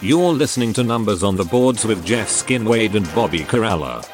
You're listening to Numbers on the Boards with Jeff Skin Wade and Bobby Karalla.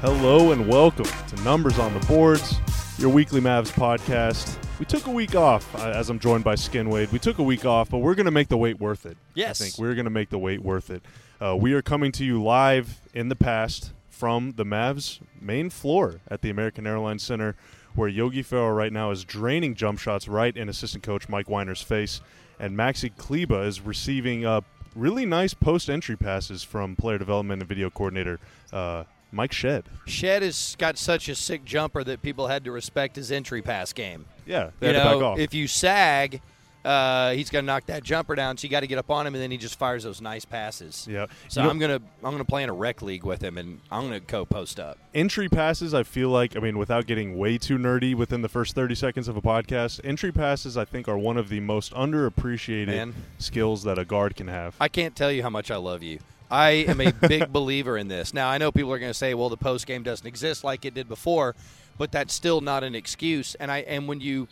Hello and welcome to Numbers on the Boards, your weekly Mavs podcast. We took a week off, uh, as I'm joined by Skin Wade. We took a week off, but we're going to make the wait worth it. Yes. I think we're going to make the wait worth it. Uh, we are coming to you live in the past from the Mavs main floor at the American Airlines Center, where Yogi Ferrell right now is draining jump shots right in assistant coach Mike Weinar's face, and Maxi Kleber is receiving uh, really nice post entry passes from player development and video coordinator uh, Mike Shed. Shed has got such a sick jumper that people had to respect his entry pass game. Yeah, they You had to back know, off. if you sag, uh, he's going to knock that jumper down. So you got to get up on him, and then he just fires those nice passes. yeah. So You know, I'm gonna I'm gonna play in a rec league with him, and I'm gonna go post up. entry passes. I feel like I mean, without getting way too nerdy within the first thirty seconds of a podcast, entry passes I think are one of the most underappreciated Man. skills that a guard can have. I can't tell you how much I love you. I am a big believer in this. Now I know people are going to say, "Well, the post game doesn't exist like it did before," but that's still not an excuse. And I and when you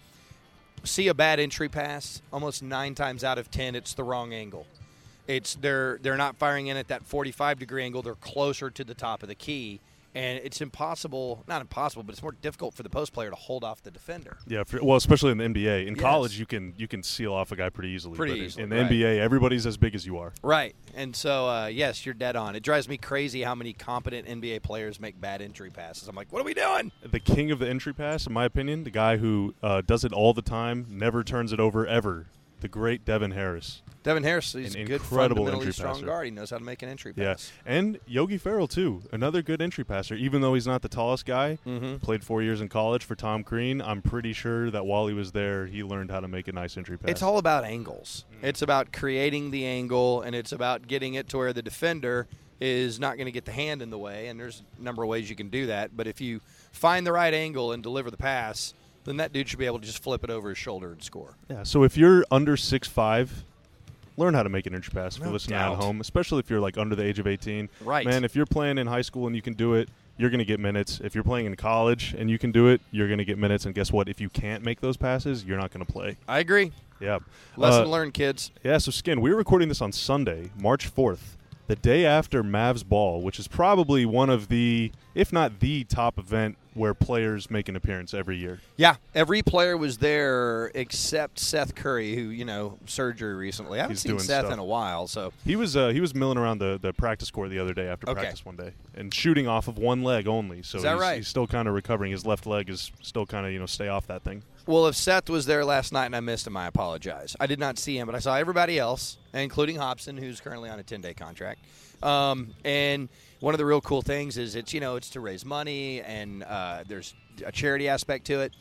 see a bad entry pass, almost nine times out of ten, it's the wrong angle. It's they're they're not firing in at that 45 degree angle. They're closer to the top of the key, and it's impossible. Not impossible, but it's more difficult for the post player to hold off the defender. Yeah, for, well, especially in the NBA. In Yes. college, you can you can seal off a guy pretty easily. Pretty but in- easily, In the right. NBA, everybody's as big as you are. Right. And so, uh, yes, you're dead on. It drives me crazy how many competent NBA players make bad entry passes. I'm like, what are we doing? The king of the entry pass, in my opinion, the guy who uh, does it all the time, never turns it over ever. The great Devin Harris. Devin Harris, is An good incredible fundamentally entry strong passer. guard. He knows how to make an entry pass. Yeah, pass. and Yogi Ferrell too, another good entry passer. Even though he's not the tallest guy, Mhm. played four years in college for Tom Crean. I'm pretty sure that while he was there, he learned how to make a nice entry pass. It's all about angles. It's about creating the angle, and it's about getting it to where the defender is not going to get the hand in the way. And there's a number of ways you can do that. But if you find the right angle and deliver the pass, then that dude should be able to just flip it over his shoulder and score. yeah. So if you're under six five, learn how to make an inch pass. If No you're listening doubt. at home, especially if you're like under the age of 18. Right. Man, if you're playing in high school and you can do it. You're going to get minutes. If you're playing in college and you can do it, you're going to get minutes. And guess what? If you can't make those passes, you're not going to play. I agree. Yeah. Lesson Uh, learned, kids. Yeah, so Skin, we were recording this on Sunday, March 4th, the day after Mavs Ball, which is probably one of the, if not the top event where players make an appearance every year. Yeah, every player was there except Seth Curry, who you know surgery recently. I haven't He's seen Seth stuff. in a while, so He was uh, he was milling around the, the practice court the other day after Okay. practice one day and shooting off of one leg only. So Is that he's, right? he's still kind of recovering. His left leg is still kind of you know stay off that thing. well, if Seth was there last night and I missed him, I apologize. I did not see him, but I saw everybody else, including Hobson, who's currently on a ten day contract. Um, and one of the real cool things is it's you know it's to raise money and uh, there's a charity aspect to it.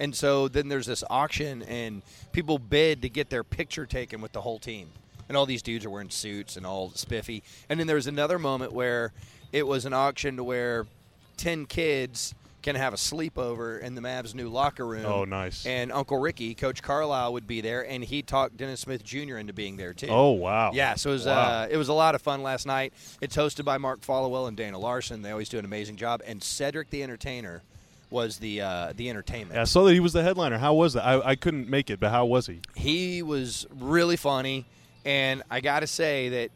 And so then there's this auction, and people bid to get their picture taken with the whole team. And all these dudes are wearing suits and all spiffy. And then there was another moment where it was an auction to where 10 kids can have a sleepover in the Mavs' new locker room. Oh, nice. And Uncle Ricky, Coach Carlisle, would be there, and he talked Dennis Smith Jr. into being there, too. Oh wow! Yeah, so it was Wow. uh, it was a lot of fun last night. It's hosted by Mark Followill and Dana Larson. They always do an amazing job. And Cedric the Entertainer was the uh, the entertainment. Yeah, I saw that he was the headliner. How was that? I, I couldn't make it, but how was he? He was really funny, and I got to say that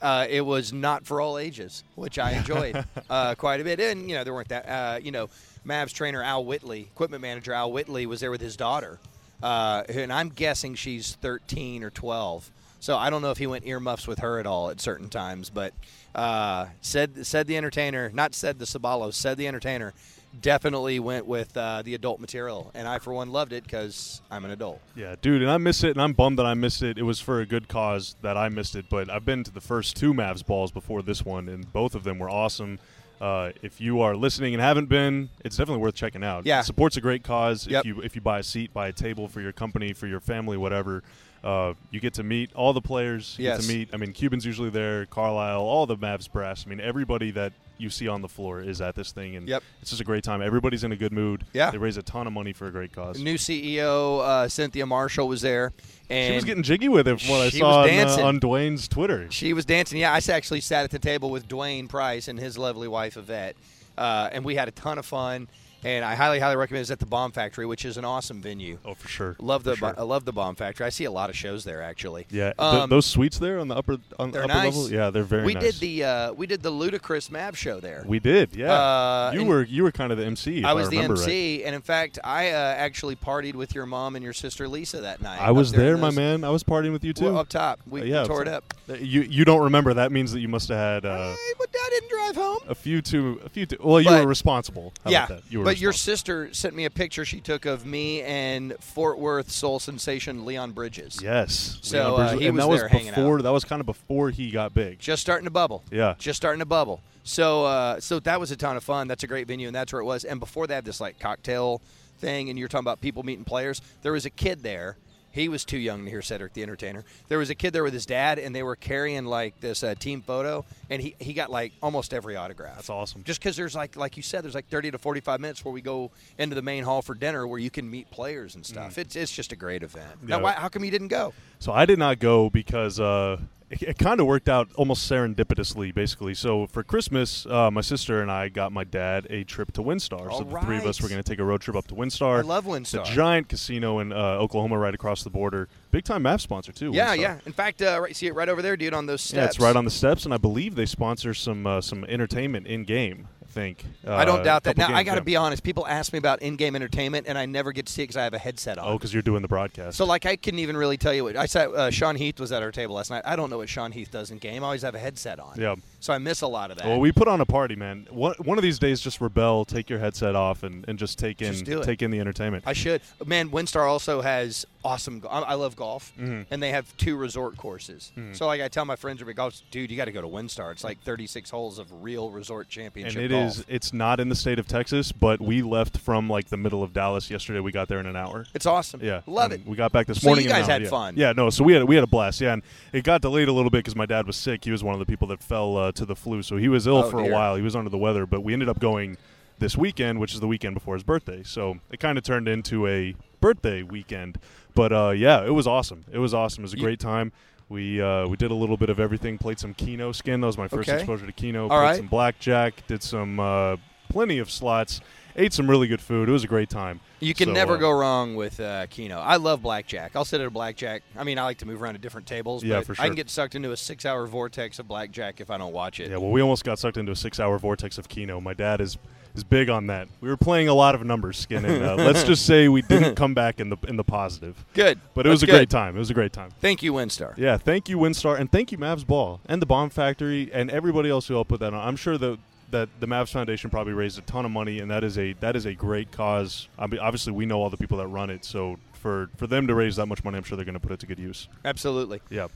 uh, it was not for all ages, which I enjoyed uh, quite a bit. And you know, there weren't that. Uh, you know, Mavs trainer Al Whitley, equipment manager Al Whitley, was there with his daughter, uh, and I'm guessing she's 13 or 12. So I don't know if he went earmuffs with her at all at certain times, but uh, said Cedric the Entertainer, not said the Sabalos, Cedric the Entertainer, definitely went with uh, the adult material, and I for one loved it because I'm an adult. Yeah, dude, and I miss it, and I'm bummed that I missed it. It was for a good cause that I missed it, but I've been to the first two Mavs balls before this one, and both of them were awesome. Uh, if you are listening and haven't been, it's definitely worth checking out. Yeah. It supports a great cause. Yep. If you if you buy a seat, buy a table for your company, for your family, whatever, uh, you get to meet all the players. You Yes. get to meet. I mean, Cuban's usually there. Carlisle, all the Mavs brass. I mean, everybody that you see on the floor is at this thing, and Yep. it's just a great time. Everybody's in a good mood. Yeah. They raise a ton of money for a great cause. New CEO uh, Cynthia Marshall was there, and She was getting jiggy with it from what I saw on, uh, on Dwain's Twitter. She was dancing. Yeah, I actually sat at the table with Dwain Price and his lovely wife Yvette, uh, and we had a ton of fun. And I highly, highly recommend. It's at the Bomb Factory, which is an awesome venue. Oh, for sure. Love the sure. I love the Bomb Factory. I see a lot of shows there actually. Yeah, Um, those suites there on the upper on the upper nice. level. Yeah, they're very we nice. did the uh, we did the ludicrous Mav show there. We did. Yeah. Uh, you were you were kind of the MC. I was the remember MC, and in fact, I uh, actually partied with your mom and your sister Lisa that night. I was there my man. I was partying with you too. Well, up top. We, Uh, we yeah, tore it up. Uh, You you don't remember? That means that you must have had uh, Hey, but Dad didn't drive home. a few too a few too. Well, you But- were responsible. How yeah, about that? You were but your sister sent me a picture she took of me and Fort Worth soul sensation Leon Bridges. Yes. So, Leon uh, he and was that was there hanging before. out. That was kind of before he got big. Just starting to bubble. Yeah. Just starting to bubble. So, uh, so that was a ton of fun. That's a great venue, and that's where it was. And before they had this like cocktail thing, and you're talking about people meeting players. There was a kid there. He was too young to hear Cedric the Entertainer. There was a kid there with his dad, and they were carrying like this uh, team photo, and he, he got like almost every autograph. That's awesome. Just because there's like like you said, there's like 30 to 45 minutes where we go into the main hall for dinner, where you can meet players and stuff. It's it's just a great event. Now, Mm. Why, how come you didn't go? So I did not go because uh, it, it kind of worked out almost serendipitously, basically. So for Christmas, uh, my sister and I got my dad a trip to WinStar. All so the three of us were going to take a road trip up to WinStar. I love It's a giant casino in uh, Oklahoma, right across the border. Big time map sponsor too. Yeah, WinStar. yeah. In fact, uh, right, see it right over there, dude, on those steps. Yeah, it's right on the steps, and I believe they sponsor some uh, some entertainment in game. Think. Uh, I don't doubt that. Now, I got to be honest. People ask me about in-game entertainment, and I never get to see it because I have a headset on. Oh, because you're doing the broadcast. So, like, I couldn't even really tell you what I said. Uh, Sean Heath was at our table last night. I don't know what Sean Heath does in game. I always have a headset on. Yeah. So I miss a lot of that. Well, we put on a party, man. One, one of these days, just rebel, take your headset off, and, and just take in Just take in the entertainment. I should. Man, WinStar also has awesome. I love golf, Mm-hmm. and they have two resort courses. So, like, I tell my friends every golf, dude, you got to go to WinStar. It's like 36 holes of real resort and championship it golf. is it's not in the state of Texas, but we left from like the middle of Dallas yesterday. We got there in an hour. It's awesome. Yeah, love and it. We got back this So you morning. in an guys had yeah. fun. Yeah, no. So we had we had a blast. Yeah, and it got delayed a little bit because my dad was sick. He was one of the people that fell uh, to the flu, so he was ill Oh, for dear. a while. He was under the weather, but we ended up going this weekend, which is the weekend before his birthday. So it kind of turned into a birthday weekend. But uh, yeah, it was awesome. It was awesome. It was a great time. We uh, we did a little bit of everything. Played some Keno skin. That was my first Okay. exposure to Keno. All Played right. some blackjack. Did some uh, plenty of slots. Ate some really good food. It was a great time. You can So, never uh, go wrong with uh, Keno. I love blackjack. I'll sit at a blackjack. I mean, I like to move around to different tables. Yeah, but for I sure. can get sucked into a six-hour vortex of blackjack if I don't watch it. Yeah, well, we almost got sucked into a six-hour vortex of Keno. My dad is is big on that. We were playing a lot of numbers, skin, and uh, let's just say we didn't come back in the in the positive. Good, But it was a good. great time. It was a great time. Thank you, WinStar. Yeah, thank you, WinStar, and thank you, Mavs Ball, and the Bomb Factory, and everybody else who helped put that on. I'm sure that that the Mavs Foundation probably raised a ton of money, and that is a that is a great cause. I mean, obviously, we know all the people that run it, so for for them to raise that much money, I'm sure they're going to put it to good use. Absolutely. Yeah.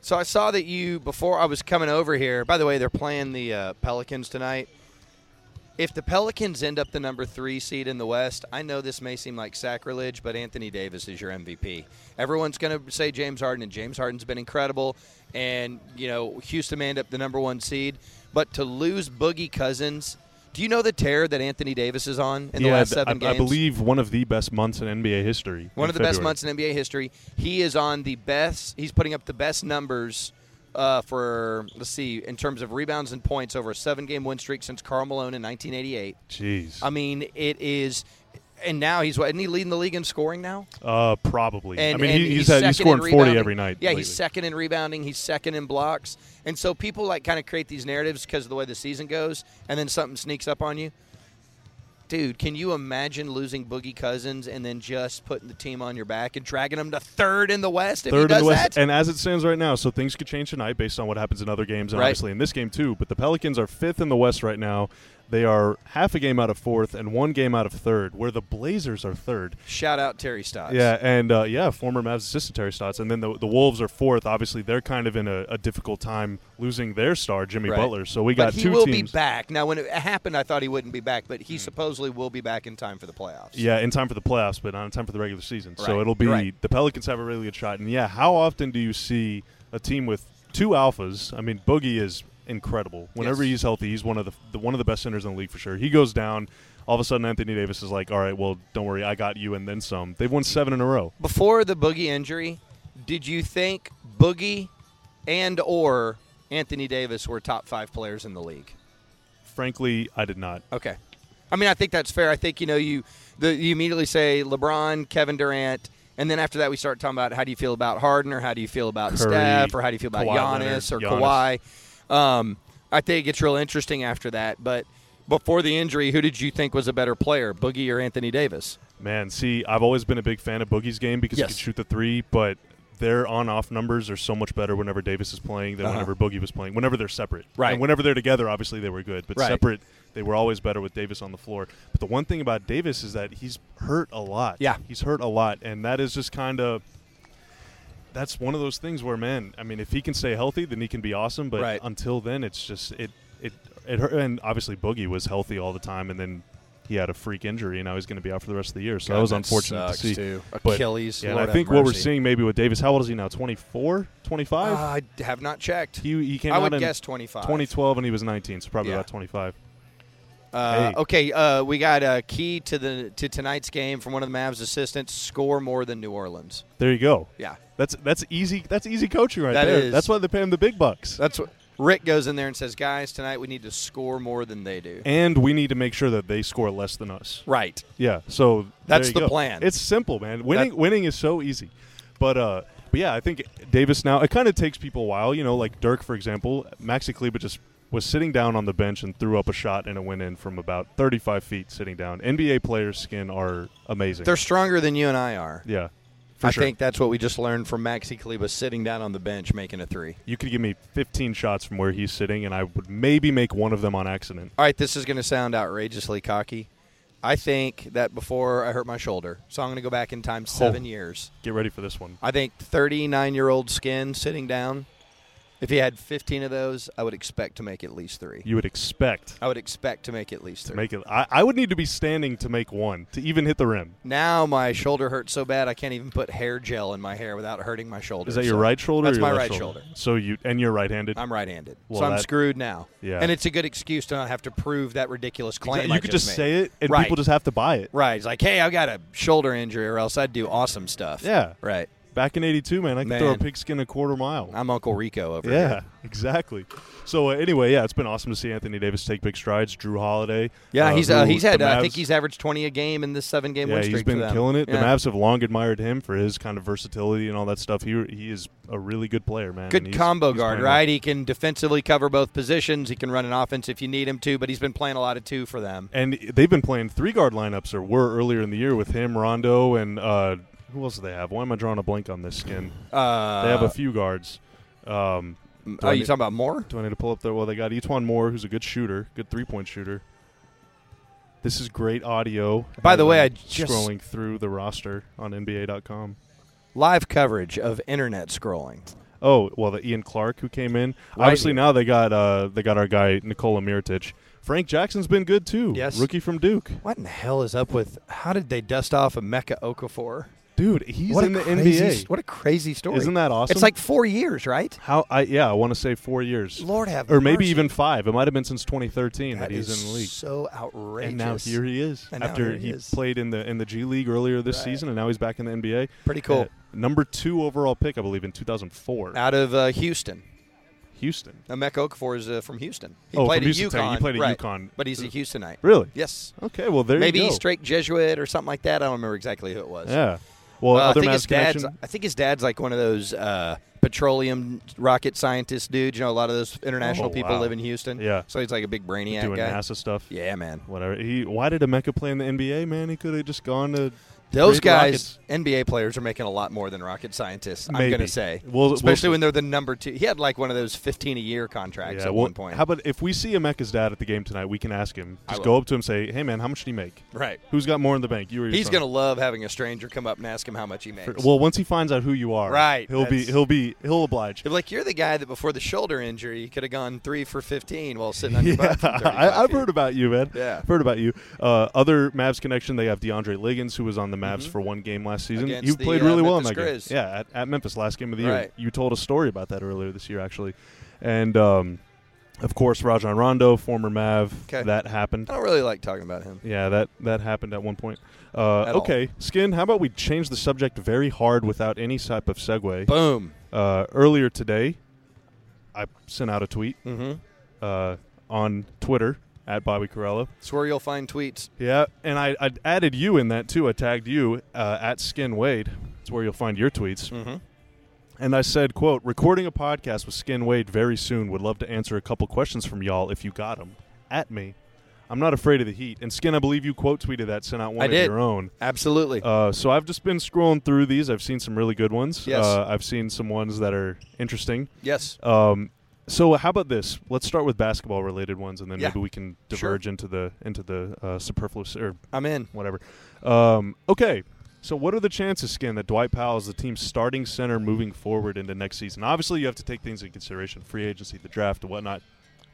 So I saw that you before I was coming over here. By the way, they're playing the uh, Pelicans tonight. If the Pelicans end up the number three seed in the West, I know this may seem like sacrilege, but Anthony Davis is your MVP. Everyone's going to say James Harden, and James Harden's been incredible. And you know Houston may end up the number one seed, but to lose Boogie Cousins, do you know the tear that Anthony Davis is on in the last seven I, games? I believe one of the best months in NBA history. One of the best months in NBA history. He is on the best. He's putting up the best numbers uh, for let's see in terms of rebounds and points over a seven-game win streak since Karl Malone in 1988. Jeez. I mean, it is. And now he's what? Isn't he leading the league in scoring now? Uh, probably. And, I mean, and he's, he's, had, he's scoring 40 every night. Yeah, lately. he's second in rebounding. He's second in blocks. And so people like kind of create these narratives because of the way the season goes, and then something sneaks up on you. Dude, can you imagine losing Boogie Cousins and then just putting the team on your back and dragging them to third in the West? If he Third in the West, that? and as it stands right now, so things could change tonight based on what happens in other games, and Right. obviously in this game too. But the Pelicans are fifth in the West right now. They are half a game out of fourth and one game out of third, where the Blazers are third. Shout out Terry Stotts. Yeah, and uh, yeah, former Mavs assistant Terry Stotts, and then the, the Wolves are fourth. Obviously, they're kind of in a, a difficult time losing their star Jimmy Right. Butler. So we got but he two will teams. be back. Now, when it happened, I thought he wouldn't be back, but he supposedly will be back in time for the playoffs. Yeah, in time for the playoffs, but not in time for the regular season. So it'll be right. the Pelicans have a really good shot. And yeah, how often do you see a team with two alphas? I mean, Boogie is incredible. Whenever Yes. he's healthy, he's one of the, the one of the best centers in the league for sure. He goes down, all of a sudden Anthony Davis is like, "All right, well, don't worry, I got you," and then some. They've won seven in a row. Before the Boogie injury, did you think Boogie and or Anthony Davis were top five players in the league? Frankly, I did not. Okay. I mean, I think that's fair. I think you know you the, you immediately say LeBron, Kevin Durant, and then after that we start talking about how do you feel about Harden or how do you feel about Curry, Steph or how do you feel about Kawhi Giannis Leonard, or Giannis. Kawhi. Um, I think it gets real interesting after that. But before the injury, who did you think was a better player, Boogie or Anthony Davis? Man, see, I've always been a big fan of Boogie's game because Yes. he can shoot the three, but their on-off numbers are so much better whenever Davis is playing than Uh-huh. whenever Boogie was playing. Whenever they're separate, Right. And whenever they're together, obviously they were good, but Right. separate, they were always better with Davis on the floor. But the one thing about Davis is that he's hurt a lot. Yeah. he's hurt a lot, and that is just kind of. That's one of those things where, man, I mean, if he can stay healthy, then he can be awesome. But Right. until then, it's just it it it hurt. And obviously, Boogie was healthy all the time, and then he had a freak injury, and now he's going to be out for the rest of the year. So that was unfortunate to see. Too. But- Achilles. Yeah, and I think what we're seeing maybe with Davis, how old is he now? 24, 25? Uh, I have not checked. he, he came I out would guess 25. 2012 and he was 19, so probably Yeah. about 25. Uh, Hey. Okay, uh, we got a key to the to tonight's game from one of the Mavs assistants: score more than New Orleans. There you go. Yeah, That's that's easy. That's easy coaching right That there. is. That's why they pay him the big bucks. that's what Rick goes in there and says, "Guys, tonight we need to score more than they do." And we need to make sure that they score less than us. Right. Yeah. So That's the go. plan. It's simple, man. Winning That- winning is so easy. But uh but yeah, I think Davis now it kind of takes people a while, you know, like Dirk for example, Maxi Kleber just was sitting down on the bench and threw up a shot and it went in from about 35 feet sitting down. NBA players' skin are amazing. They're stronger than you and I are. yeah. For I sure. think that's what we just learned from Maxi Kleber sitting down on the bench making a three. you could give me 15 shots from where he's sitting and I would maybe make one of them on accident. All right, this is going to sound outrageously cocky. I think that before I hurt my shoulder, so I'm going to go back in time oh, seven years. Get ready for this one. I think 39 year old skin sitting down. If he had 15 of those, I would expect to make at least three. You would expect I would expect to make at least to three. make it. I, I would need to be standing to make one to even hit the rim. now my shoulder hurts so bad I can't even put hair gel in my hair without hurting my shoulder. Is that your So right shoulder? That's my right shoulder. So you and you're right-handed. I'm right-handed, Well, so I'm that- screwed now. Yeah. and it's a good excuse to not have to prove that ridiculous claim. you I could just made. say it, and Right. people just have to buy it. Right. It's like, hey, I've got a shoulder injury, or else I'd do awesome stuff. Yeah. Right. Back in '82, man, I could throw a pigskin a quarter mile. I'm Uncle Rico over yeah, here. exactly. So uh, anyway, yeah, it's been awesome to see Anthony Davis take big strides. Jrue Holiday. Yeah, uh, he's uh, he's had. Uh, I think he's averaged 20 a game in this seven-game Yeah, win streak he's been killing it. Yeah. The Mavs have long admired him for his kind of versatility and all that stuff. He he is a really good player, man. Good he's- combo he's guard, well. right? He can defensively cover both positions. He can run an offense if you need him to, but he's been playing a lot of two for them. And they've been playing three guard lineups, or were earlier in the year with him, Rondo, and uh, who else do they have? Why am I drawing a blank on this skin? Uh, They have a few guards. Um, Are you need- talking about more? Do I need to pull up there? Well, they got E'Twaun Moore, who's a good shooter, good three point shooter. This is great audio. By the way, I'm I just- scrolling through the roster on NBA.com. Live coverage of internet scrolling. Oh, well, the Ian Clark who came in. Right Obviously, here. now they got uh, they got our guy Nikola Mirotic. Frank Jackson's been good too. Yes. rookie from Duke. What in the hell is up with? How did they dust off a Emeka Okafor? Dude, he's what in the crazy, NBA. What a crazy story! Isn't that awesome? It's like four years, right? how I yeah, I want to say four years, Lord have or maybe even five. It might have been since 2013 that, That he's in the league. So outrageous. And now here he is. And after he he is. played in the in the G League earlier this Right. season, and now he's back in the NBA. Pretty cool. Uh, number two overall pick, I believe, in 2004. Out of uh, Houston. Houston. Now, Emeka Okafor is uh, from Houston. He Oh, played from at Houston, UConn. he played at right. UConn. But he's a Houstonite. Really? Yes. Okay. Well, there Maybe you go. Maybe Strake Jesuit or something like that. I don't remember exactly who it was. Yeah. Well, Uh, I think his dad's. connection. I think his dad's like one of those uh, petroleum rocket scientist dudes. You know, a lot of those international Oh, people wow. live in Houston. Yeah. So he's like a big brainiac doing guy. NASA stuff. Yeah, man. Whatever. He. Why did Emeka play in the NBA? Man, he could have just gone to. Those guys, rockets. NBA players, are making a lot more than rocket scientists. I'm going to say, We'll- we'll especially when they're the number two. He had like one of those 15 a year contracts Yeah. at Well, one point. how about if we see Emeka's dad at the game tonight, we can ask him. Just go up to him, and say, "Hey, man, how much do you make? right. Who's got more in the bank? You or He's going to love having a stranger come up and ask him how much he makes. Well, once he finds out who you are, Right, He'll be. He'll be. He'll oblige. Like you're the guy that before the shoulder injury could have gone three for 15 while sitting on your Yeah, butt. I, I've feet. heard about you, man. Yeah. I've heard about you. Uh, other Mavs connection, they have DeAndre Liggins, who was on the Mavs for one game last season. Mm-hmm. Against you the, played uh, really well in that Grizz. game. Yeah, at, at Memphis last game of the year. Right. You told a story about that earlier this year, actually. And um, of course, Rajon Rondo, former Mav. Okay. That happened. I don't really like talking about him. Yeah, that that happened at one point. Uh, At all. okay, Skin. How about we change the subject very hard without any type of segue? Boom. Uh, earlier today, I sent out a tweet Mm-hmm. uh, on Twitter at Bobby Karalla. It's where you'll find tweets. Yeah, and I, I added you in that too. I tagged you uh, at Skin Wade. It's where you'll find your tweets. Mm-hmm. And I said, "quote Recording a podcast with Skin Wade very soon. Would love to answer a couple questions from y'all if you got them at me. I'm not afraid of the heat. And Skin, I believe you quote tweeted that, sent out one I of did. your own. Absolutely. Uh, so I've just been scrolling through these. I've seen some really good ones. Yes. Uh, I've seen some ones that are interesting. yes. Um, so how about this? Let's start with basketball related ones, and then Yeah. maybe we can Sure. diverge into the into the uh, superfluous or I'm in. whatever. Um, okay. So what are the chances, Skin, that Dwight Powell is the team's starting center moving forward into next season? Obviously, you have to take things into consideration: free agency, the draft, and whatnot.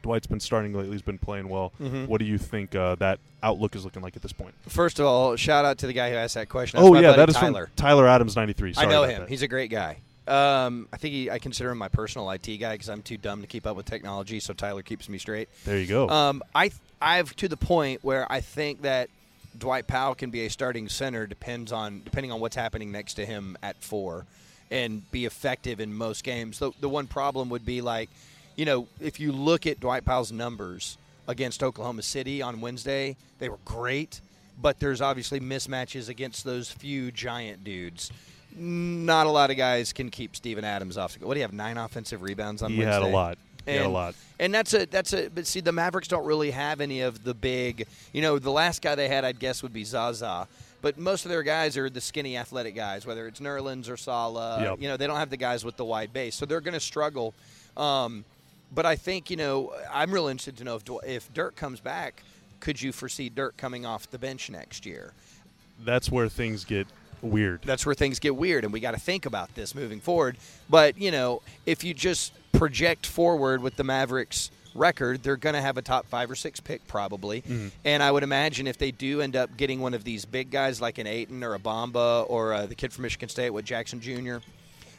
Dwight's been starting lately; he's been playing well. Mhm. What do you think uh, that outlook is looking like at this point? First of all, shout out to the guy who asked that question. That's oh yeah, that is Tyler. Tyler Adams, ninety three. I know him. He's a great guy. Um, I think he, I consider him my personal IT guy because I'm too dumb to keep up with technology. So Tyler keeps me straight. there you go. Um, I I've to the point where I think that Dwight Powell can be a starting center depends on depending on what's happening next to him at four, and be effective in most games. The the one problem would be like, you know, if you look at Dwight Powell's numbers against Oklahoma City on Wednesday, they were great, but there's obviously mismatches against those few giant dudes. Not a lot of guys can keep Steven Adams off. What do you have? Nine offensive rebounds on he Wednesday. had a lot. He had a lot. And that's a that's a but see the Mavericks don't really have any of the big you know the last guy they had I'd guess would be Zaza. But most of their guys are the skinny athletic guys, whether it's Nerlens or Salah. Yep. You know, they don't have the guys with the wide base. So they're going to struggle. Um, but I think, you know, I'm real interested to know if if Dirk comes back, could you foresee Dirk coming off the bench next year? That's where things get weird. that's where things get weird and we got to think about this moving forward. But you know if you just project forward with the mavericks record they're going to have a top five or six pick probably. And i would imagine if they do end up getting one of these big guys like an Ayton or a Bamba or uh, the kid from michigan state with jackson jr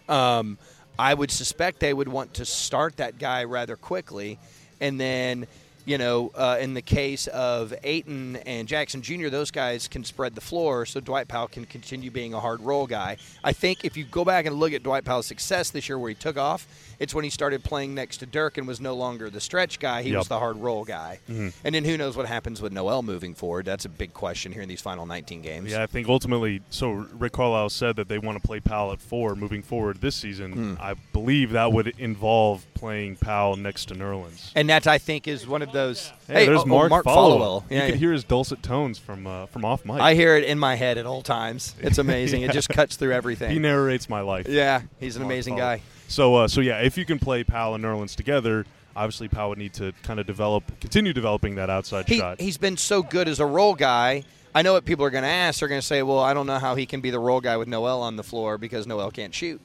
um, I would suspect they would want to start that guy rather quickly, and then, you know, uh, in the case of Ayton and Jackson Jr., those guys can spread the floor, so Dwight Powell can continue being a hard roll guy. I think if you go back and look at Dwight Powell's success this year, where he took off, it's when he started playing next to Dirk and was no longer the stretch guy; he Yep. was the hard roll guy. And then who knows what happens with Noel moving forward? That's a big question here in these final 19 games. Yeah, I think ultimately, so Rick Carlisle said that they want to play Powell at four moving forward this season. Hmm. I believe that would involve playing Powell next to Nerlens. And that I think is one of those. Hey, there's oh, Mark, Mark Followill. Followill. You Yeah, can hear his dulcet tones from uh, from off mic. I hear it in my head at all times. It's amazing. It just cuts through everything. he narrates my life. Yeah, he's an Mark amazing Followill. guy. So, uh, so yeah, if you can play Powell and Nerlens together, obviously Powell would need to kind of develop, continue developing that outside He, shot. he's been so good as a roll guy. I know what people are going to ask. They're going to say, well, I don't know how he can be the roll guy with Noel on the floor because Noel can't shoot.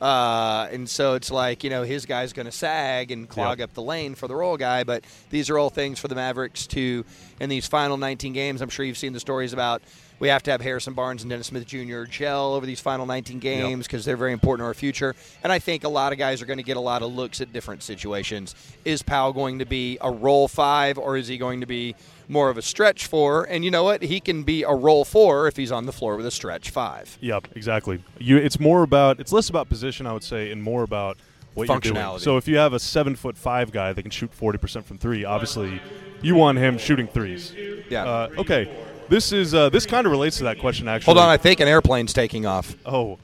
Uh, and so it's like, you know, his guy's going to sag and clog Yep. up the lane for the roll guy. But these are all things for the Mavericks to, in these final 19 games, I'm sure you've seen the stories about we have to have Harrison Barnes and Dennis Smith Jr. gel over these final 19 games because they're very important to our future. And I think a lot of guys are going to get a lot of looks at different situations. Is Powell going to be a roll five or is he going to be more of a stretch four? And you know what? He can be a roll four if he's on the floor with a stretch five. Yep, exactly. You, it's more about, it's less about position, I would say, and more about what you're doing. Functionality. So if you have a seven foot five guy that can shoot forty percent from three, obviously you want him shooting threes. Yeah. Uh, okay. This is uh, this kind of relates to that question actually. Hold on, I think an airplane's taking off. Oh.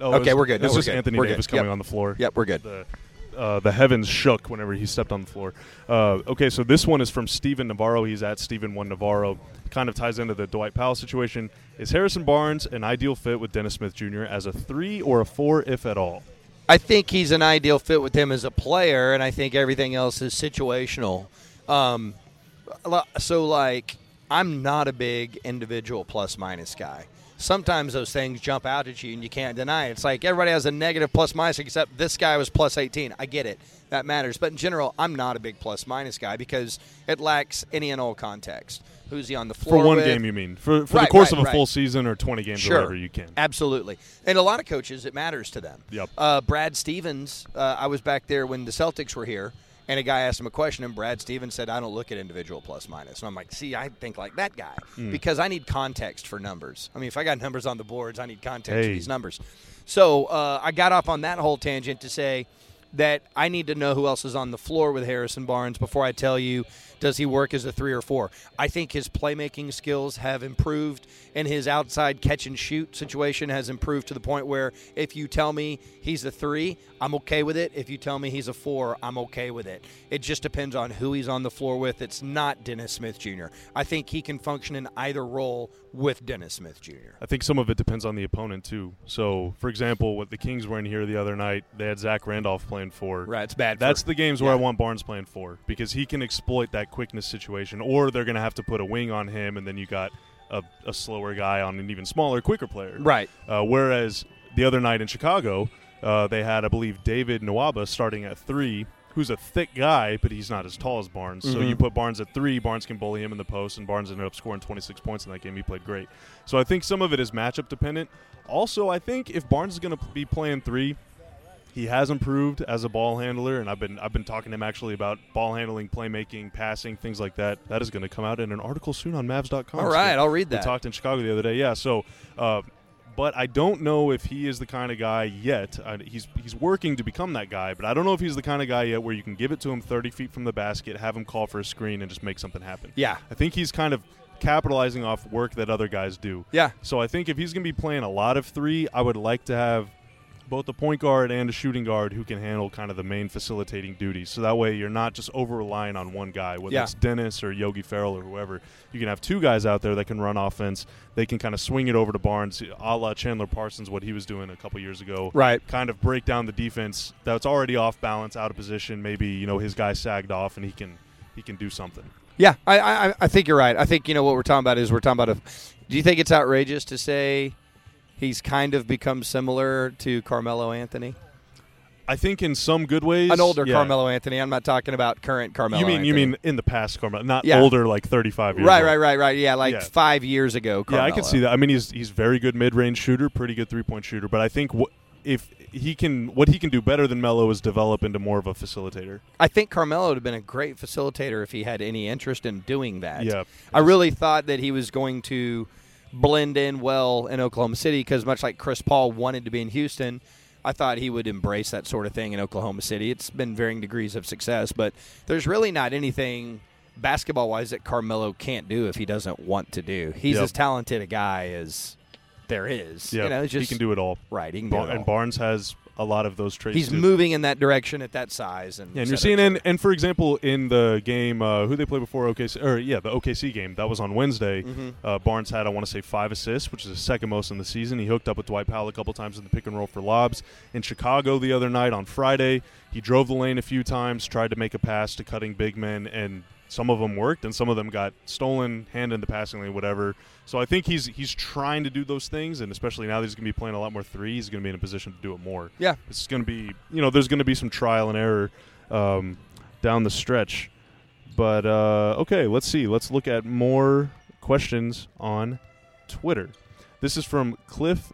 oh Okay, it's- we're good. No, just good. Anthony We're Davis good. coming Yep. on the floor. Yep, we're good. The, uh, the heavens shook whenever he stepped on the floor. Uh, okay, so this one is from Steven Navarro. He's at Steven One Navarro. Kind of ties into the Dwight Powell situation. Is Harrison Barnes an ideal fit with Dennis Smith Jr. as a three or a four, if at all? I think he's an ideal fit with him as a player, and I think everything else is situational. Um, so, like, I'm not a big individual plus minus guy. Sometimes those things jump out at you and you can't deny it. It's like everybody has a negative plus minus, except this guy was plus 18. I get it. That matters. But in general, I'm not a big plus minus guy because it lacks any and all context. Who's he on the floor For one with? game, you mean? For, for Right, the course right, of a right. full season or 20 games Sure. or whatever you can. Absolutely. And a lot of coaches, it matters to them. Yep. Uh, Brad Stevens, uh, I was back there when the Celtics were here, and a guy asked him a question, and Brad Stevens said, I don't look at individual plus minus. And I'm like, see, I think like that guy Hmm. because I need context for numbers. I mean, if I got numbers on the boards, I need context Hey. for these numbers. So uh, I got off on that whole tangent to say that I need to know who else is on the floor with Harrison Barnes before I tell you Does he work as a three or four? I think his playmaking skills have improved, and his outside catch and shoot situation has improved to the point where if you tell me he's a three, I'm okay with it. If you tell me he's a four, I'm okay with it. It just depends on who he's on the floor with. It's not Dennis Smith Jr. I think he can function in either role with Dennis Smith Jr. I think some of it depends on the opponent too. So, for example, what the Kings were in here the other night, they had Zach Randolph playing for. Right, it's bad. That's the games where yeah. I want Barnes playing for because he can exploit that quickness situation, or they're going to have to put a wing on him, and then you got a, a slower guy on an even smaller, quicker player. Right. Uh, whereas the other night in Chicago, uh, they had, I believe, David Nwaba starting at three, who's a thick guy, but he's not as tall as Barnes. So Mhm. you put Barnes at three, Barnes can bully him in the post, and Barnes ended up scoring 26 points in that game. He played great. So I think some of it is matchup dependent. Also, I think if Barnes is going to be playing three, he has improved as a ball handler, and I've been I've been talking to him actually about ball handling, playmaking, passing, things like that. That is going to come out in an article soon on Mavs.com. All So right, I'll read that. we talked in Chicago the other day. Yeah, so. Uh, but I don't know if he is the kind of guy yet. Uh, he's he's working to become that guy, but I don't know if he's the kind of guy yet where you can give it to him 30 feet from the basket, have him call for a screen, and just make something happen. Yeah. I think he's kind of capitalizing off work that other guys do. Yeah. So I think if he's going to be playing a lot of three, I would like to have both a point guard and a shooting guard who can handle kind of the main facilitating duties. So that way you're not just over relying on one guy, whether Yeah. it's Dennis or Yogi Ferrell or whoever. You can have two guys out there that can run offense. They can kind of swing it over to Barnes, a la Chandler Parsons, what he was doing a couple years ago. Right. Kind of break down the defense that's already off balance, out of position. Maybe you know his guy sagged off and he can he can do something. Yeah, I, I I think you're right. I think you know what we're talking about is we're talking about a. Do you think it's outrageous to say he's kind of become similar to Carmelo Anthony, I think in some good ways, an older yeah. Carmelo Anthony? I'm not talking about current Carmelo. You mean you mean in the past, Carmelo, not Yeah. older, like 35 years. right, old. right, right, right? Yeah, like Yeah. five years ago. Yeah, I can see that. I mean, he's he's very good mid range shooter, pretty good three point shooter. But I think wh- if he can, what he can do better than Melo is develop into more of a facilitator. I think Carmelo would have been a great facilitator if he had any interest in doing that. Yeah, I really thought that he was going to blend in well in Oklahoma City because much like Chris Paul wanted to be in Houston, I thought he would embrace that sort of thing in Oklahoma City. It's been varying degrees of success, but there's really not anything basketball wise that Carmelo can't do if he doesn't want to do. He's Yep. as talented a guy as there is. yeah, you know, just he can do it all. right. He can do Bar- it all. and Barnes has a lot of those traits. He's too. moving in that direction at that size, and Yeah, and you're seeing, and, and for example, in the game, uh, who they played before OKC, or yeah, the OKC game that was on Wednesday. Mhm. Uh, Barnes had, I want to say, five assists, which is the second most in the season. He hooked up with Dwight Powell a couple times in the pick and roll for lobs. In Chicago the other night on Friday, he drove the lane a few times, tried to make a pass to cutting big men, and some of them worked, and some of them got stolen, hand in the passing lane, whatever. So I think he's he's trying to do those things, and especially now that he's going to be playing a lot more three, he's going to be in a position to do it more yeah, it's going to be you know there's going to be some trial and error um, down the stretch but uh, okay let's see let's look at more questions on twitter this is from cliff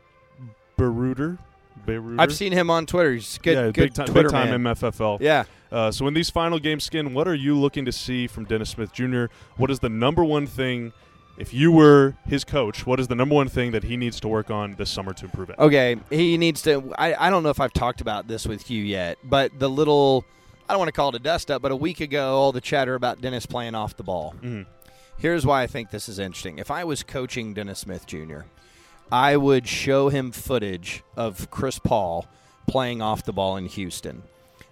Beruder. Beruder? I've seen him on Twitter. He's good, yeah, good big time, Twitter big time man. MFFL. Yeah. Uh, so in these final game skin, what are you looking to see from Dennis Smith Jr.? What is the number one thing, if you were his coach, what is the number one thing that he needs to work on this summer to improve it? Okay, he needs to. I, I don't know if I've talked about this with you yet, but the little, I don't want to call it a dust up, but a week ago, all the chatter about Dennis playing off the ball. Mhm. Here's why I think this is interesting. If I was coaching Dennis Smith Jr., I would show him footage of Chris Paul playing off the ball in Houston.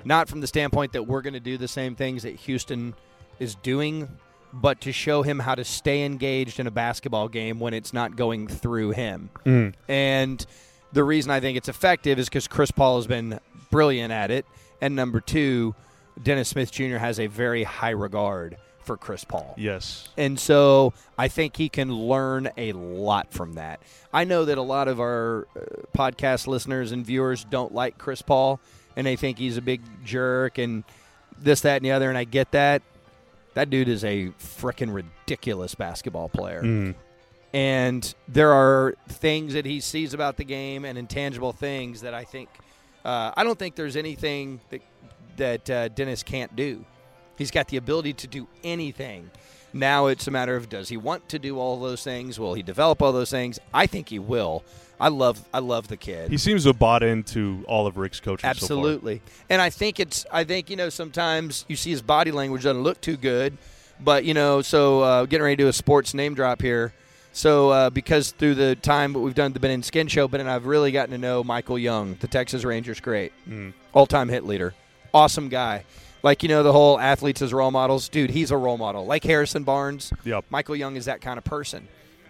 Not from the standpoint that we're going to do the same things that Houston is doing, but to show him how to stay engaged in a basketball game when it's not going through him. Mm. And the reason I think it's effective is because Chris Paul has been brilliant at it. And number two, Dennis Smith Jr. has a very high regard for Chris Paul. Yes. And so I think he can learn a lot from that. I know that a lot of our uh, podcast listeners and viewers don't like Chris Paul and they think he's a big jerk and this, that, and the other. And I get that. That dude is a freaking ridiculous basketball player Mm. and there are things that he sees about the game and intangible things that I think uh, I don't think there's anything that that uh, Dennis can't do. He's got the ability to do anything. Now it's a matter of does he want to do all those things? Will he develop all those things? I think he will. I love I love the kid. He seems to have bought into all of Rick's coaching so. Absolutely. and I think it's I think you know sometimes you see his body language doesn't look too good, But you know, so uh, getting ready to do a sports name drop here. So uh, because through the time that we've done the Ben and Skin show, Ben and I've really gotten to know Michael Young, the Texas Rangers great, Mm. all-time hit leader, awesome guy. Like you know the whole athletes as role models, dude. He's a role model. Like Harrison Barnes, Yep. Michael Young is that kind of person.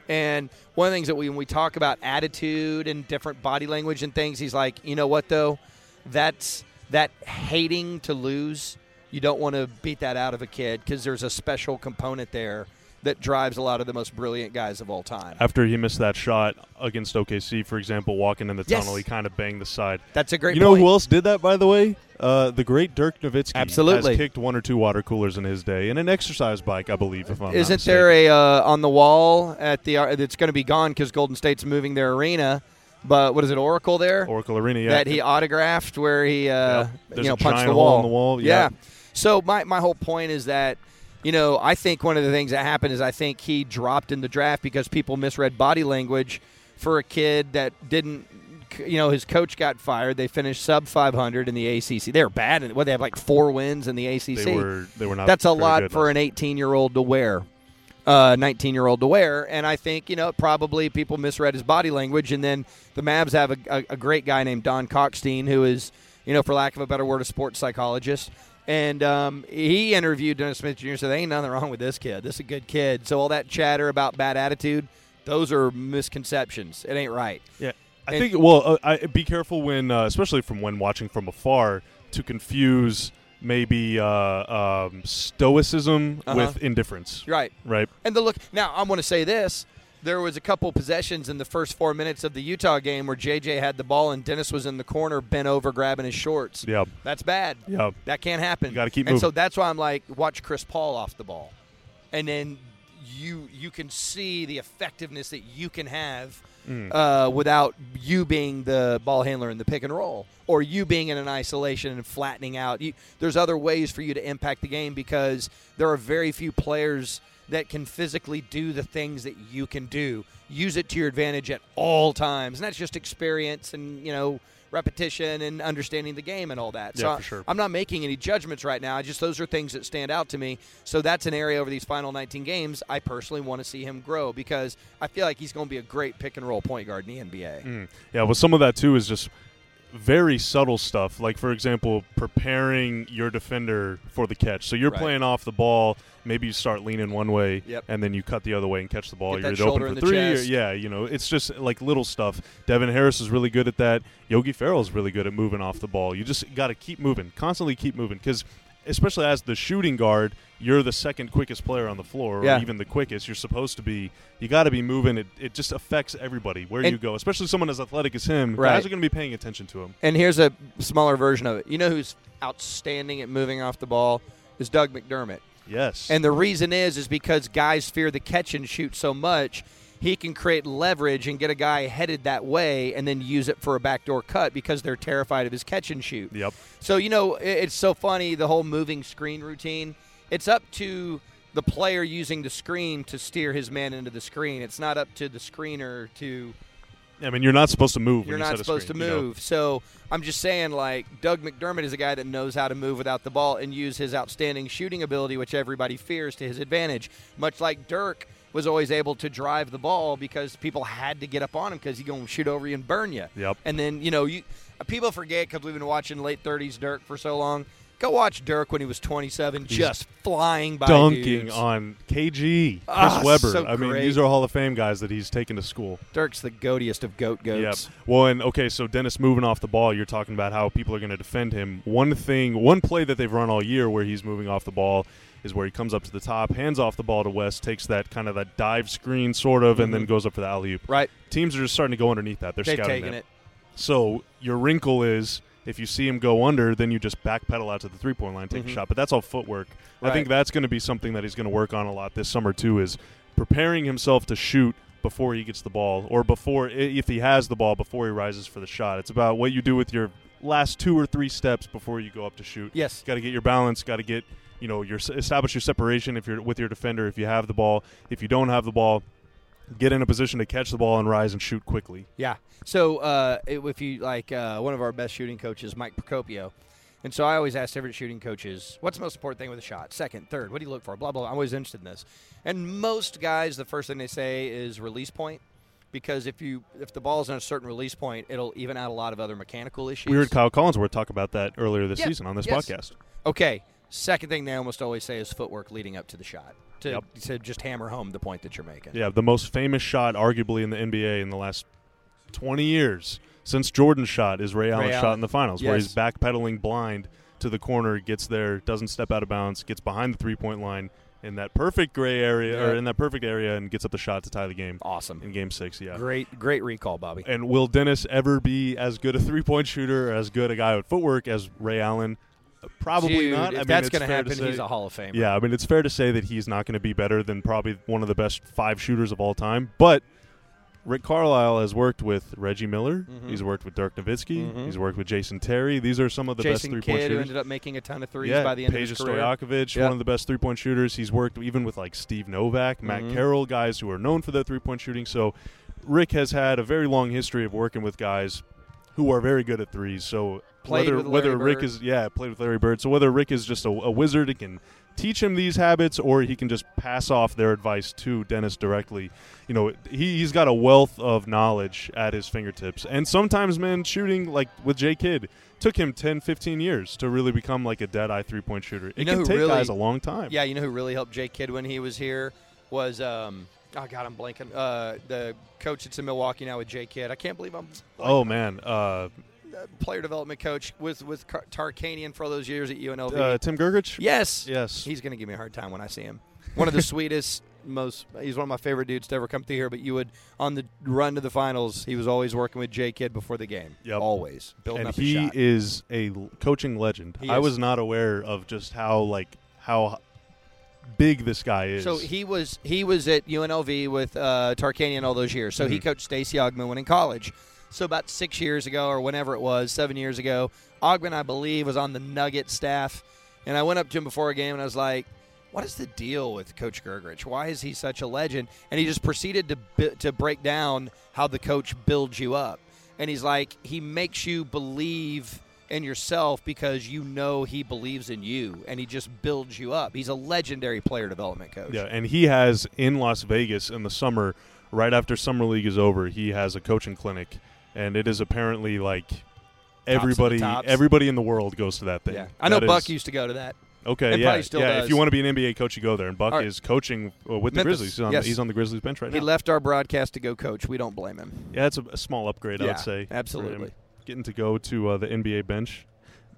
And one of the things that we, when we talk about attitude and different body language and things, he's like, you know what though, that's that hating to lose. You don't want to beat that out of a kid because there's a special component there that drives a lot of the most brilliant guys of all time. After he missed that shot against OKC, for example, walking in the Yes. tunnel, he kind of banged the side. That's a great. you know who else did that, by the way? Uh, the great Dirk Nowitzki Absolutely. has kicked one or two water coolers in his day, and an exercise bike, I believe. If I'm Isn't mistaken. there a uh, on the wall at the uh, that's going to be gone because Golden State's moving their arena? But what is it, Oracle there? Oracle Arena? Yeah, that he autographed where he uh, Yep. you know a punched giant the hole wall. in the wall, Yeah. yeah. So my my whole point is that you know I think one of the things that happened is I think he dropped in the draft because people misread body language for a kid that didn't. You know, his coach got fired. They finished sub 500 in the ACC. They were bad. In, what they have like four wins in the ACC. They were they were not. That's a lot for an 18 year old to wear, uh, 19 year old to wear. And I think, you know, probably people misread his body language. And then the Mavs have a, a, a great guy named Don Kalkstein, who is, you know, for lack of a better word, a sports psychologist. And um, he interviewed Dennis Smith Jr. said, Ain't nothing wrong with this kid. This is a good kid. So all that chatter about bad attitude, those are misconceptions. It ain't right. Yeah, I And- think. Well, uh, I, be careful when, uh, especially from when watching from afar, to confuse maybe uh, um, stoicism Uh-huh. with indifference. Right. Right. And the look now, I'm going to say this: there was a couple possessions in the first four minutes of the Utah game where JJ had the ball and Dennis was in the corner, bent over, grabbing his shorts. Yeah. That's bad. Yeah. That can't happen. You gotta keep And so that's why I'm like, watch Chris Paul off the ball, and then you you can see the effectiveness that you can have. Mm. Uh, without you being the ball handler in the pick and roll, or you being in an isolation and flattening out, you, there's other ways for you to impact the game because there are very few players that can physically do the things that you can do. Use it to your advantage at all times, and that's just experience and you know repetition and understanding the game and all that. so Yeah, I- for sure. I'm not making any judgments right now. I just those are things that stand out to me. So that's an area over these final 19 games I personally want to see him grow because I feel like he's going to be a great pick and roll point guard in the NBA. Mm. Yeah, well, some of that too is just very subtle stuff. Like, for example, preparing your defender for the catch. So you're Right. playing off the ball. Maybe you start leaning one way, Yep. and then you cut the other way and catch the ball. Get you're that either shoulder open for three. Or, yeah, you know, it's just like little stuff. Devin Harris is really good at that. Yogi Ferrell is really good at moving off the ball. You just got to keep moving, constantly keep moving, because especially as the shooting guard, you're the second quickest player on the floor, or Yeah. even the quickest. You're supposed to be. You got to be moving. It, it just affects everybody where And- you go, especially someone as athletic as him. Right. Guys are going to be paying attention to him. And here's a smaller version of it. You know who's outstanding at moving off the ball is Doug McDermott. Yes. And the reason is is because guys fear the catch and shoot so much, he can create leverage and get a guy headed that way and then use it for a backdoor cut because they're terrified of his catch and shoot. Yep. So you know, it's so funny the whole moving screen routine. It's up to the player using the screen to steer his man into the screen. It's not up to the screener to I mean, you're not supposed to move. you're when you not a supposed screen, to you know? move. So I'm just saying, like Doug McDermott is a guy that knows how to move without the ball and use his outstanding shooting ability, which everybody fears, to his advantage. Much like Dirk was always able to drive the ball because people had to get up on him because he's going to shoot over you and burn you. Yep. And then you know you people forget because we've been watching late 30s Dirk for so long. Go watch Dirk when he was 27, just flying by Dunking dudes. on KG, Chris Ah, Webber. so I mean, great. these are Hall of Fame guys that he's taken to school. Dirk's the goatiest of goat goats. Yep. goats. Well, and okay, so Dennis moving off the ball, you're talking about how people are going to defend him. One thing, one play that they've run all year where he's moving off the ball is where he comes up to the top, hands off the ball to West, takes that kind of that dive screen sort of, and then Mhm. goes up for the alley oop. Right? Teams are just starting to go underneath that. They're They've scouting it. So your wrinkle is if you see him go under, then you just backpedal out to the three point line, take Mhm. a shot. But that's all footwork. I think that's going to be something that he's going to work on a lot this summer too. Is preparing himself to shoot before he gets the ball, or before if he has the ball before he rises for the shot. It's about what you do with your last two or three steps before you go up to shoot. Yes. Got to get your balance. Got to get you know your establish your separation if you're with your defender. If you have the ball, if you don't have the ball, get in a position to catch the ball and rise and shoot quickly. Yeah. So uh, if you like uh, one of our best shooting coaches, Mike Procopio, And so I always ask different shooting coaches, what's the most important thing with a shot? Second, third, what do you look for? Blah, blah, blah. I'm always interested in this. And most guys, the first thing they say is release point. Because if you if the ball's in a certain release point, it'll even out a lot of other mechanical issues. We heard Kyle Collinsworth talk about that earlier this Yeah, season on this yes. podcast. Okay. Second thing they almost always say is footwork leading up to the shot. To, Yep. to just hammer home the point that you're making. Yeah, the most famous shot, arguably in the NBA in the last 20 years since Jordan's shot, is Ray Allen's shot Allen. in the finals, where he's backpedaling blind to the corner, gets there, doesn't step out of bounds, gets behind the three point line in that perfect gray area, or in that perfect area, and gets up the shot to tie the game Awesome. in Game Six. Yeah. Great, great recall, Bobby. And will Dennis ever be as good a three point shooter, or as good a guy with footwork as Ray Allen? Probably Dude, not. If I mean, that's going to happen, say- he's a Hall of Famer. yeah, I mean, it's fair to say that he's not going to be better than probably one of the best five shooters of all time. But Rick Carlisle has worked with Reggie Miller. Mhm. He's worked with Dirk Nowitzki. Mhm. He's worked with Jason Terry. These are some of the best Jason three-point Kidd, who shooters. ended up making a ton of threes yeah, by the end Peja of his career. Stojakovic, Yeah. one of the best three-point shooters. He's worked even with like Steve Novak, Matt Mhm. Carroll, guys who are known for their three-point shooting. So Rick has had a very long history of working with guys who are very good at threes. So Played whether with whether Larry Rick Bird. is yeah played with Larry Bird. So whether Rick is just a, a wizard and can teach him these habits, or he can just pass off their advice to Dennis directly. You know, he, he's got a wealth of knowledge at his fingertips. And sometimes, man, shooting like with Jay Kidd took him 10, 15 years to really become like a dead eye three point shooter. It You know can take really- guys a long time. Yeah, you know who really helped Jay Kidd when he was here was um oh god I'm blanking uh the coach that's in Milwaukee now with Jay Kidd. I can't believe I'm Oh man, uh, uh, player development coach with with Tarkanian for all those years at UNLV. uh, Tim Grgurich. yes, Yes. he's gonna give me a hard time when I see him. One of the sweetest, most he's one of my favorite dudes to ever come through here. But you would on the run to the finals, he was always working with Jay Kidd before the game. Yep. always building and up he a shot. is a coaching legend. He I was not aware of just how like how big this guy is. So he was he was at UNLV with uh, Tarkanian all those years. So he Mhm. coached Stacey Augmon when in college. So about six years ago, or whenever it was, seven years ago, Augmon, I believe, was on the Nugget staff, and I went up to him before a game and I was like, "What is the deal with Coach Grgurich? Why is he such a legend?" And he just proceeded to to break down how the coach builds you up, and he's like, he makes you believe in yourself because you know he believes in you and he just builds you up. He's a legendary player development coach. yeah, and he has in Las Vegas in the summer, right after summer league is over, he has a coaching clinic, and it is apparently like everybody tops. everybody in the world goes to that thing. Yeah. I know That Buck is- used to go to that. Okay, yeah, yeah. does. If you want to be an NBA coach, you go there. And Buck right. is coaching uh, with the Grizzlies. He's on, yes. he's on the Grizzlies bench right He now. He left our broadcast to go coach. We don't blame him. Yeah, it's a, a small upgrade, I would say. absolutely. Getting to go to uh, the NBA bench.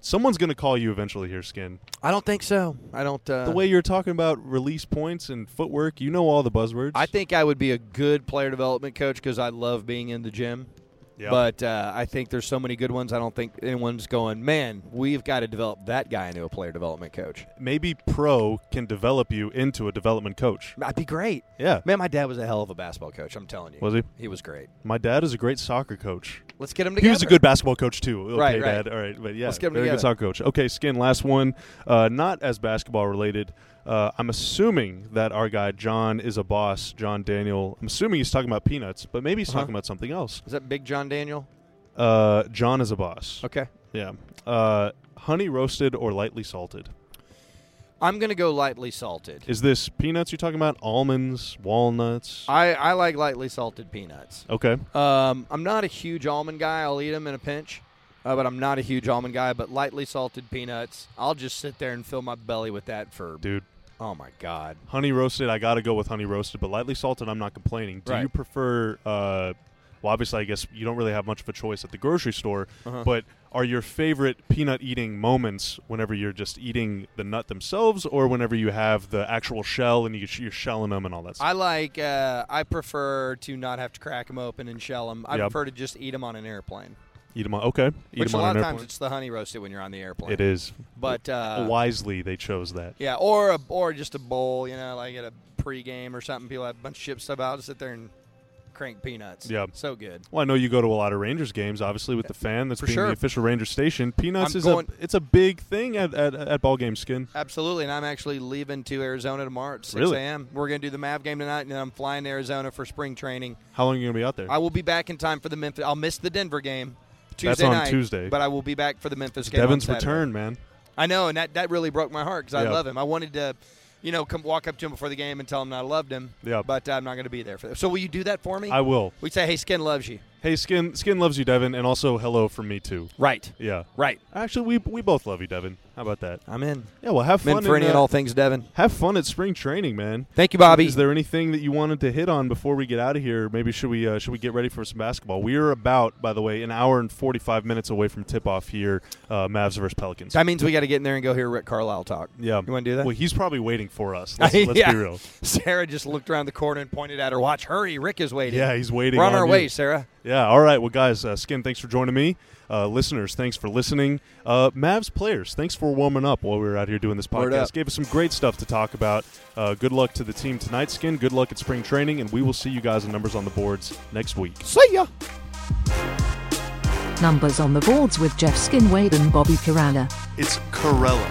Someone's going to call you eventually here, Skin. I don't think so. I don't. Uh, the way you're talking about release points and footwork, you know all the buzzwords. I think I would be a good player development coach because I love being in the gym. Yeah. But uh, I think there's so many good ones. I don't think anyone's going. Man, we've got to develop that guy into a player development coach. maybe pro can develop you into a development coach. That'd be great. Yeah. Man, my dad was a hell of a basketball coach. I'm telling you. Was he? He was great. My dad is a great soccer coach. Let's get him He together. was a good basketball coach too. Okay, Right, right. Dad. All right, but yeah, Let's get 'em very good soccer coach. Okay, Skin. Last one, uh, not as basketball related. Uh, I'm assuming that our guy John is a boss. John Daniel. I'm assuming he's talking about peanuts, but maybe he's Uh-huh. talking about something else. Is that Big John Daniel? Uh, John is a boss. Okay. Yeah. Uh, honey roasted or lightly salted? I'm going to go lightly salted. Is this peanuts you're talking about? Almonds, walnuts? I, I like lightly salted peanuts. okay. Um, I'm not a huge almond guy. I'll eat them in a pinch, uh, but I'm not a huge almond guy. But lightly salted peanuts, I'll just sit there and fill my belly with that for. Dude, Oh my god! honey roasted, I got to go with honey roasted, but lightly salted, I'm not complaining. Do Right. you prefer, uh, well, obviously, I guess you don't really have much of a choice at the grocery store, Uh-huh. but are your favorite peanut eating moments whenever you're just eating the nut themselves or whenever you have the actual shell and you, you're shelling them and all that stuff? I like. Uh, I prefer to not have to crack them open and shell them. I Yep. prefer to just eat them on an airplane. Eat them on, okay. Eat Which a lot of times it's the honey roasted when you're on the airplane. It is. But uh, Wisely, they chose that. yeah, or a, or just a bowl. You know, like at a pregame or something. People have a bunch of chips stuff out. Sit there and crank peanuts. Yeah. so good. Well, I know you go to a lot of Rangers games, obviously, with the fan that's For being sure. the official Ranger station. Peanuts I'm is going- a it's a big thing at, at, at ball game skin. Absolutely, and I'm actually leaving to Arizona tomorrow at 6 Really? a.m. We're going to do the Mav game tonight, and then I'm flying to Arizona for spring training. How long are you gonna be out there? I will be back in time for the Memphis. I'll miss the Denver game, Tuesday That's on night, Tuesday. But I will be back for the Memphis game. Devin's return, man. I know, and that, that really broke my heart because I love him. I wanted to, you know, come walk up to him before the game and tell him I loved him. Yeah. But I'm not going to be there for that. So will you do that for me? I will. we say, hey, Skin loves you. Hey, Skin. Skin loves you, Devin, and also hello from me too. Right. Yeah. Right. Actually, we we both love you, Devin. How about that? I'm in. Yeah. Well, have I'm fun. in for in, any and uh, all things, Devin. Have fun at spring training, man. Thank you, Bobby. Is there anything that you wanted to hit on before we get out of here? Maybe should we uh, should we get ready for some basketball? We are about, by the way, an hour and forty five minutes away from tip off here, uh, Mavs versus Pelicans. that means we got to get in there and go hear Rick Carlisle talk. yeah, You want to do that? Well, he's probably waiting for us. Let's, let's Yeah. be real. Sarah just looked around the corner and pointed at her watch. Hurry, Rick is waiting. Yeah, he's waiting. We're on, on our you. way, Sarah. Yeah. All right. Well, guys, uh, Skin, thanks for joining me. Uh, listeners, thanks for listening. Uh, Mavs players, thanks for warming up while we were out here doing this podcast. Gave us some great stuff to talk about. Uh, good luck to the team tonight, Skin. Good luck at spring training, and we will see you guys in numbers on the boards next week. See ya. Numbers on the boards with Jeff Skin Wade and Bobby Karalla. It's Corella.